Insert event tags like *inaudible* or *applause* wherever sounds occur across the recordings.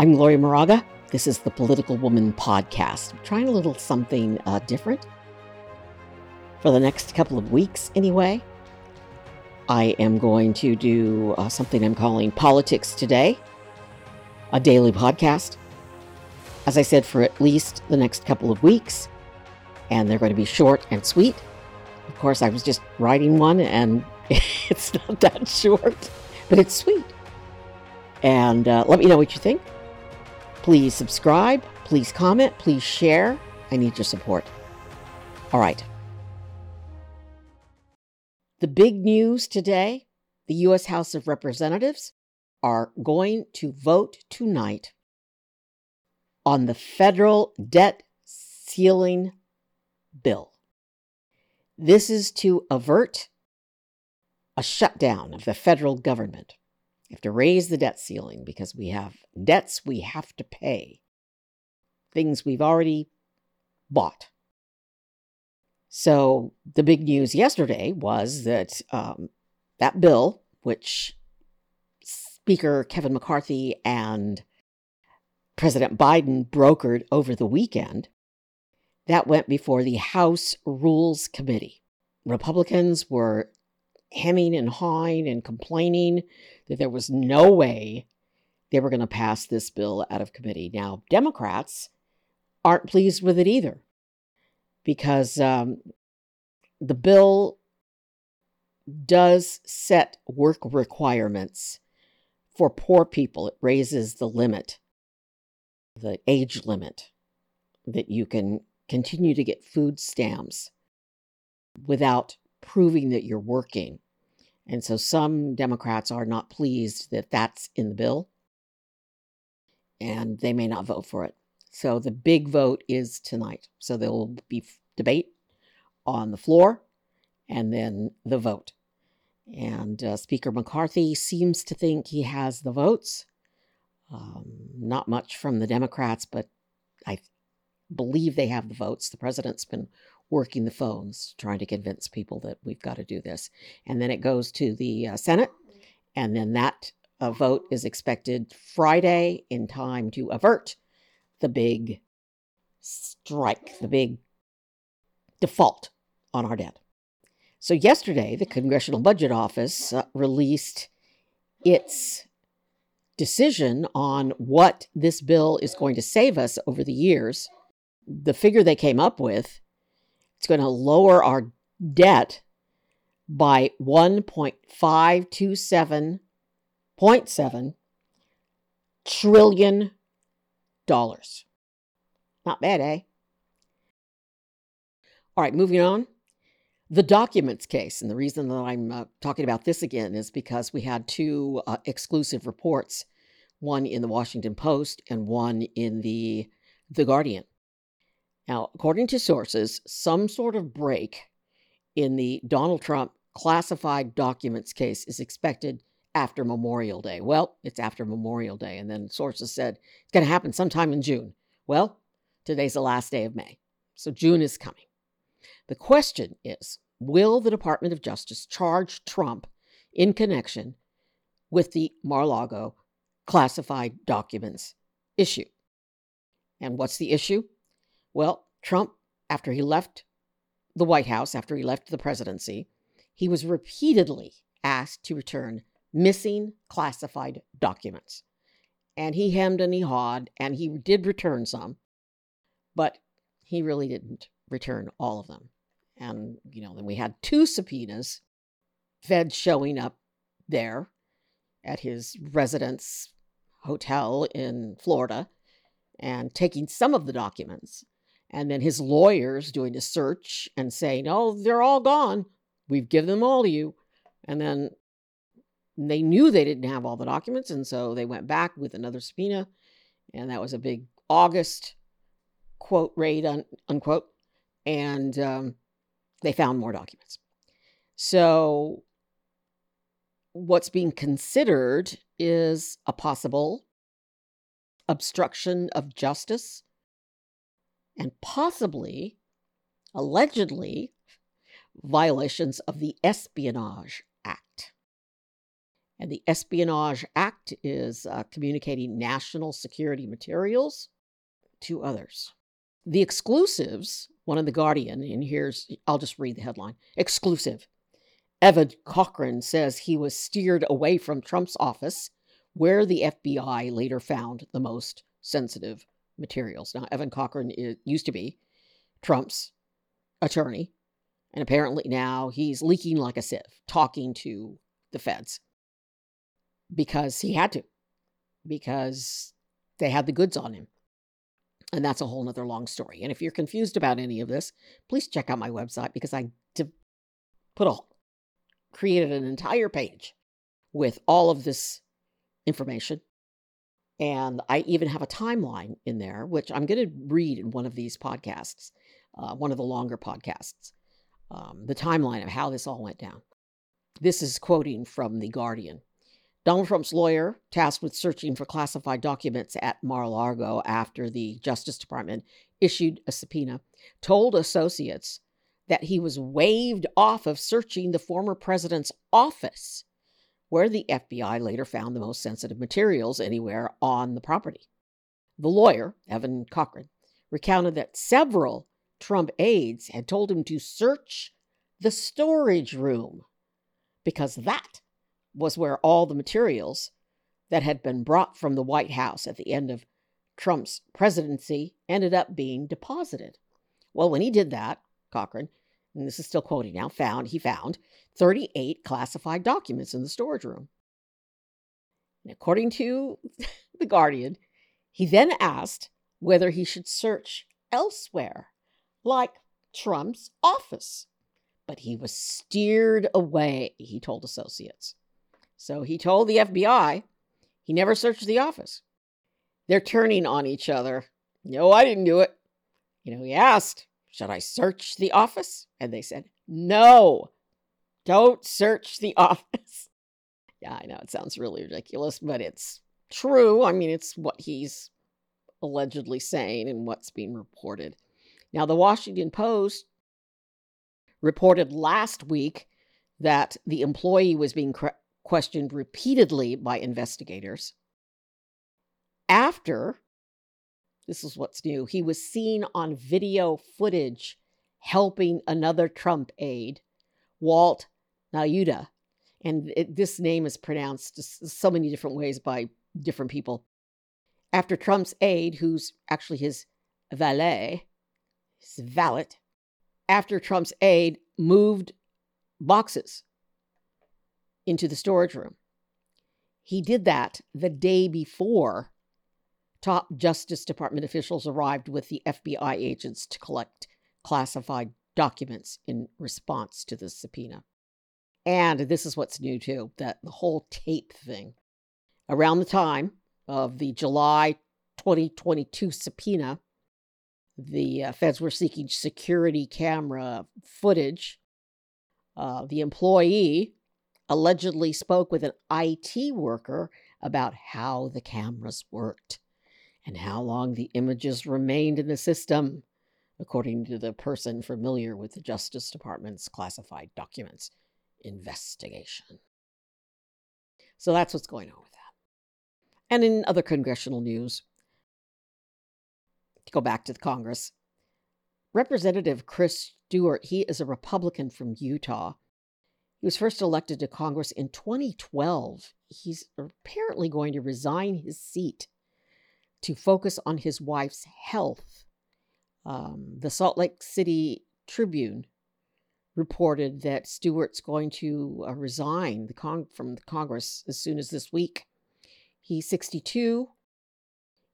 I'm Gloria Moraga. This is the Political Woman Podcast. I'm trying a little something uh, different for the next couple of weeks, anyway. I am going to do uh, something I'm calling Politics Today, a daily podcast. As I said, for at least the next couple of weeks, and they're going to be short and sweet. Of course, I was just writing one, and *laughs* it's not that short, but it's sweet. And uh, let me know what you think. Please subscribe, please comment, please share. I need your support. All right. The big news today the U.S. House of Representatives are going to vote tonight on the federal debt ceiling bill. This is to avert a shutdown of the federal government. You have to raise the debt ceiling because we have debts we have to pay, things we've already bought. So, the big news yesterday was that um, that bill, which Speaker Kevin McCarthy and President Biden brokered over the weekend, that went before the House Rules Committee. Republicans were hemming and hawing and complaining that there was no way they were going to pass this bill out of committee. Now, Democrats aren't pleased with it either because um, the bill does set work requirements for poor people. It raises the limit, the age limit that you can continue to get food stamps without proving that you're working. And so some Democrats are not pleased that that's in the bill and they may not vote for it. So the big vote is tonight. So there will be debate on the floor and then the vote. And uh, Speaker McCarthy seems to think he has the votes. Um, not much from the Democrats, but I believe they have the votes. The president's been working the phones, trying to convince people that we've got to do this. And then it goes to the uh, Senate, and then that uh, vote is expected Friday in time to avert the big strike, the big default on our debt. So, yesterday, the Congressional Budget Office uh, released its decision on what this bill is going to save us over the years the figure they came up with, it's going to lower our debt by 1.527.7 trillion dollars. Not bad, eh? All right, moving on. The documents case, and the reason that I'm uh, talking about this again is because we had two uh, exclusive reports, one in the Washington Post and one in the The Guardian. Now, according to sources, some sort of break in the Donald Trump classified documents case is expected after Memorial Day. Well, it's after Memorial Day. And then sources said it's going to happen sometime in June. Well, today's the last day of May. So June is coming. The question is Will the Department of Justice charge Trump in connection with the Mar Lago classified documents issue? And what's the issue? Well, Trump, after he left the White House, after he left the presidency, he was repeatedly asked to return missing classified documents. And he hemmed and he hawed, and he did return some, but he really didn't return all of them. And, you know, then we had two subpoenas, Fed showing up there at his residence hotel in Florida and taking some of the documents and then his lawyers doing a search and saying, oh, they're all gone. We've given them all to you. And then they knew they didn't have all the documents. And so they went back with another subpoena. And that was a big August quote raid, un, unquote. And um, they found more documents. So what's being considered is a possible obstruction of justice and possibly, allegedly, violations of the Espionage Act. And the Espionage Act is uh, communicating national security materials to others. The exclusives, one in The Guardian, and here's, I'll just read the headline Exclusive. Evan Corcoran says he was steered away from Trump's office, where the FBI later found the most sensitive materials. Now, Evan Corcoran is, used to be Trump's attorney, and apparently now he's leaking like a sieve, talking to the feds because he had to, because they had the goods on him. And that's a whole nother long story. And if you're confused about any of this, please check out my website because I put a created an entire page with all of this information. And I even have a timeline in there, which I'm going to read in one of these podcasts, uh, one of the longer podcasts, um, the timeline of how this all went down. This is quoting from The Guardian. Donald Trump's lawyer, tasked with searching for classified documents at Mar a Lago after the Justice Department issued a subpoena, told associates that he was waived off of searching the former president's office, where the FBI later found the most sensitive materials anywhere on the property. The lawyer, Evan Corcoran, recounted that several Trump aides had told him to search the storage room because that was where all the materials that had been brought from the White House at the end of Trump's presidency ended up being deposited. Well, when he did that, Corcoran, and this is still quoting now, found he found 38 classified documents in the storage room. And according to *laughs* The Guardian, he then asked whether he should search elsewhere, like Trump's office. But he was steered away, he told associates. So he told the FBI he never searched the office. They're turning on each other. No, I didn't do it. You know, he asked, should I search the office? And they said, No, don't search the *laughs* office. yeah, I know it sounds really ridiculous, but it's true. I mean, it's what he's allegedly saying and what's being reported. Now, the Washington Post reported last week that the employee was being questioned repeatedly by investigators after this is what's new. He was seen on video footage helping another Trump aide, Walt Nauta. And it, this name is pronounced so many different ways by different people. After Trump's aide, who's actually his valet, his valet, after Trump's aide moved boxes into the storage room. He did that the day before top Justice Department officials arrived with the FBI agents to collect classified documents in response to the subpoena. And this is what's new too that the whole tape thing. Around the time of the July 2022 subpoena, the uh, feds were seeking security camera footage. Uh, the employee allegedly spoke with an IT worker about how the cameras worked and how long the images remained in the system, according to the person familiar with the Justice Department's classified documents investigation. So that's what's going on with that. And in other congressional news, to go back to the Congress, Representative Chris Stewart, he is a Republican from Utah. He was first elected to Congress in 2012. He's apparently going to resign his seat to focus on his wife's health. Um, the Salt Lake City Tribune reported that Stewart's going to uh, resign the con- from the Congress as soon as this week. He's 62.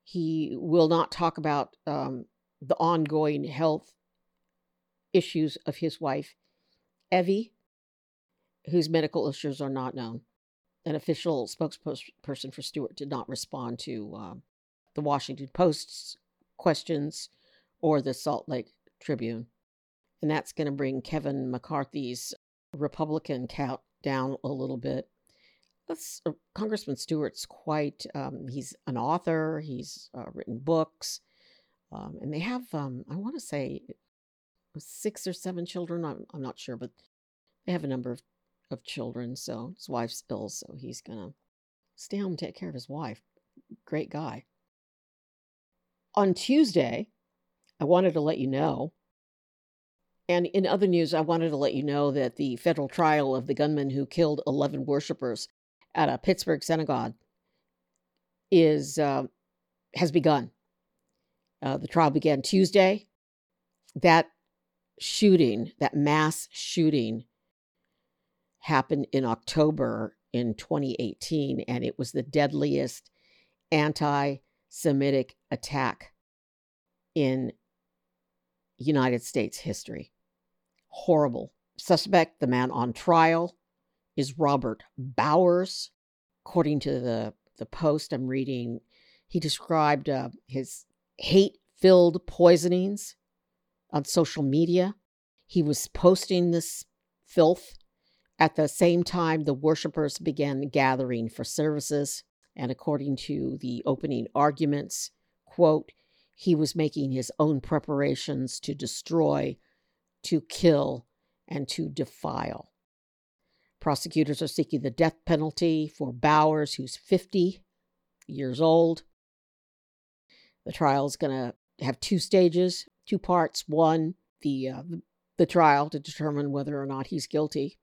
He will not talk about um, the ongoing health issues of his wife, Evie, whose medical issues are not known. An official spokesperson for Stewart did not respond to um, the Washington Post's questions or the Salt Lake Tribune. And that's going to bring Kevin McCarthy's Republican count down a little bit. That's, uh, Congressman Stewart's quite, um, he's an author, he's uh, written books, um, and they have, um, I want to say, six or seven children. I'm, I'm not sure, but they have a number of of children, so his wife's ill, so he's gonna stay home and take care of his wife. Great guy. On Tuesday, I wanted to let you know, and in other news, I wanted to let you know that the federal trial of the gunman who killed 11 worshippers at a Pittsburgh synagogue is uh, has begun. Uh, the trial began Tuesday. That shooting, that mass shooting, happened in October in 2018, and it was the deadliest anti Semitic attack in United States history. Horrible. Suspect, the man on trial, is Robert Bowers. According to the, the post I'm reading, he described uh, his hate filled poisonings on social media. He was posting this filth. At the same time, the worshippers began gathering for services. And according to the opening arguments, quote, he was making his own preparations to destroy, to kill, and to defile. Prosecutors are seeking the death penalty for Bowers, who's 50 years old. The trial is going to have two stages, two parts. One, the, uh, the trial to determine whether or not he's guilty.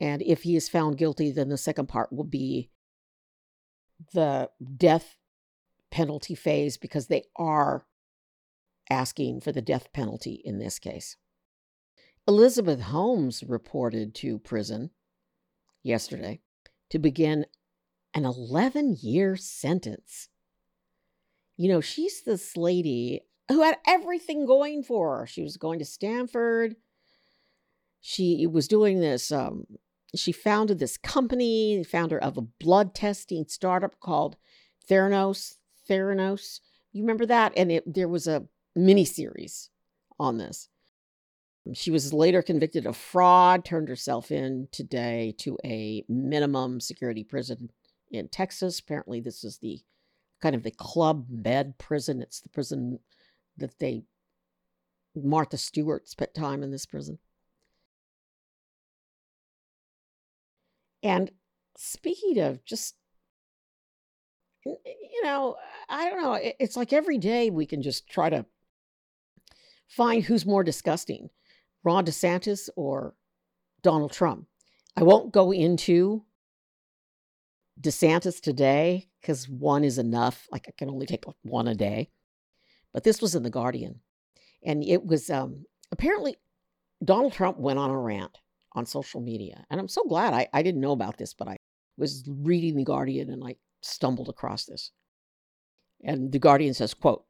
And if he is found guilty, then the second part will be the death penalty phase because they are asking for the death penalty in this case. Elizabeth Holmes reported to prison yesterday to begin an 11 year sentence. You know, she's this lady who had everything going for her. She was going to Stanford. She was doing this, um, she founded this company, founder of a blood testing startup called Theranos. Theranos. You remember that? And it, there was a mini series on this. She was later convicted of fraud, turned herself in today to a minimum security prison in Texas. Apparently, this is the kind of the club med prison. It's the prison that they, Martha Stewart spent time in this prison. And speaking of just, you know, I don't know, it's like every day we can just try to find who's more disgusting Ron DeSantis or Donald Trump. I won't go into DeSantis today because one is enough. Like I can only take one a day. But this was in The Guardian. And it was um, apparently Donald Trump went on a rant on social media. And I'm so glad I, I didn't know about this, but I was reading The Guardian and I stumbled across this. And The Guardian says, quote,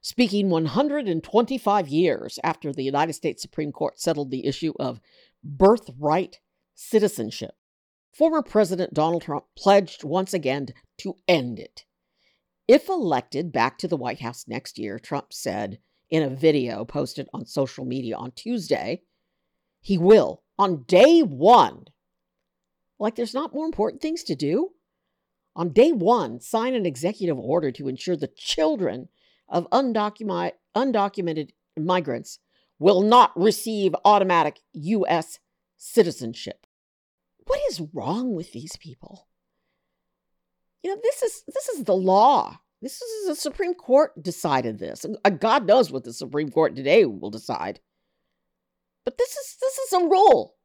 speaking 125 years after the United States Supreme Court settled the issue of birthright citizenship, former President Donald Trump pledged once again to end it. If elected back to the White House next year, Trump said in a video posted on social media on Tuesday, he will, on day one, like there's not more important things to do, on day one, sign an executive order to ensure the children of undocumented, undocumented migrants will not receive automatic U.S. citizenship. What is wrong with these people? You know, this is this is the law. This is the Supreme Court decided this. God knows what the Supreme Court today will decide. But this is this is a rule.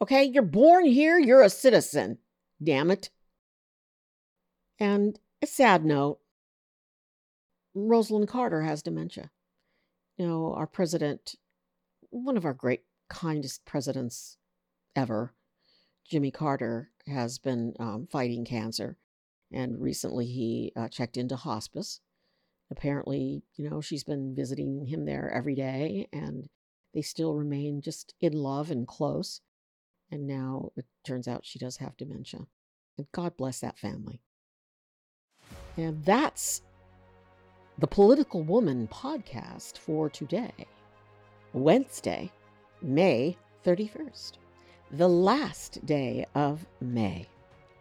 Okay, you're born here, you're a citizen. Damn it. And a sad note Rosalynn Carter has dementia. You know, our president, one of our great, kindest presidents ever, Jimmy Carter, has been um, fighting cancer. And recently he uh, checked into hospice. Apparently, you know, she's been visiting him there every day, and they still remain just in love and close. And now it turns out she does have dementia. And God bless that family. And that's the Political Woman podcast for today, Wednesday, May 31st, the last day of May.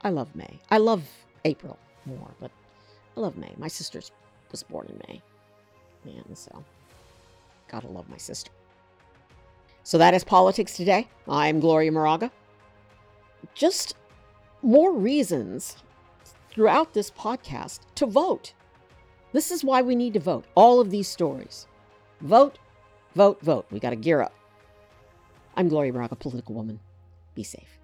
I love May. I love April more, but I love May. My sister was born in May. Man, so gotta love my sister. So that is politics today. I'm Gloria Moraga. just more reasons throughout this podcast to vote. This is why we need to vote. All of these stories. Vote, vote, vote. We got to gear up. I'm Gloria Moraga, political woman. Be safe.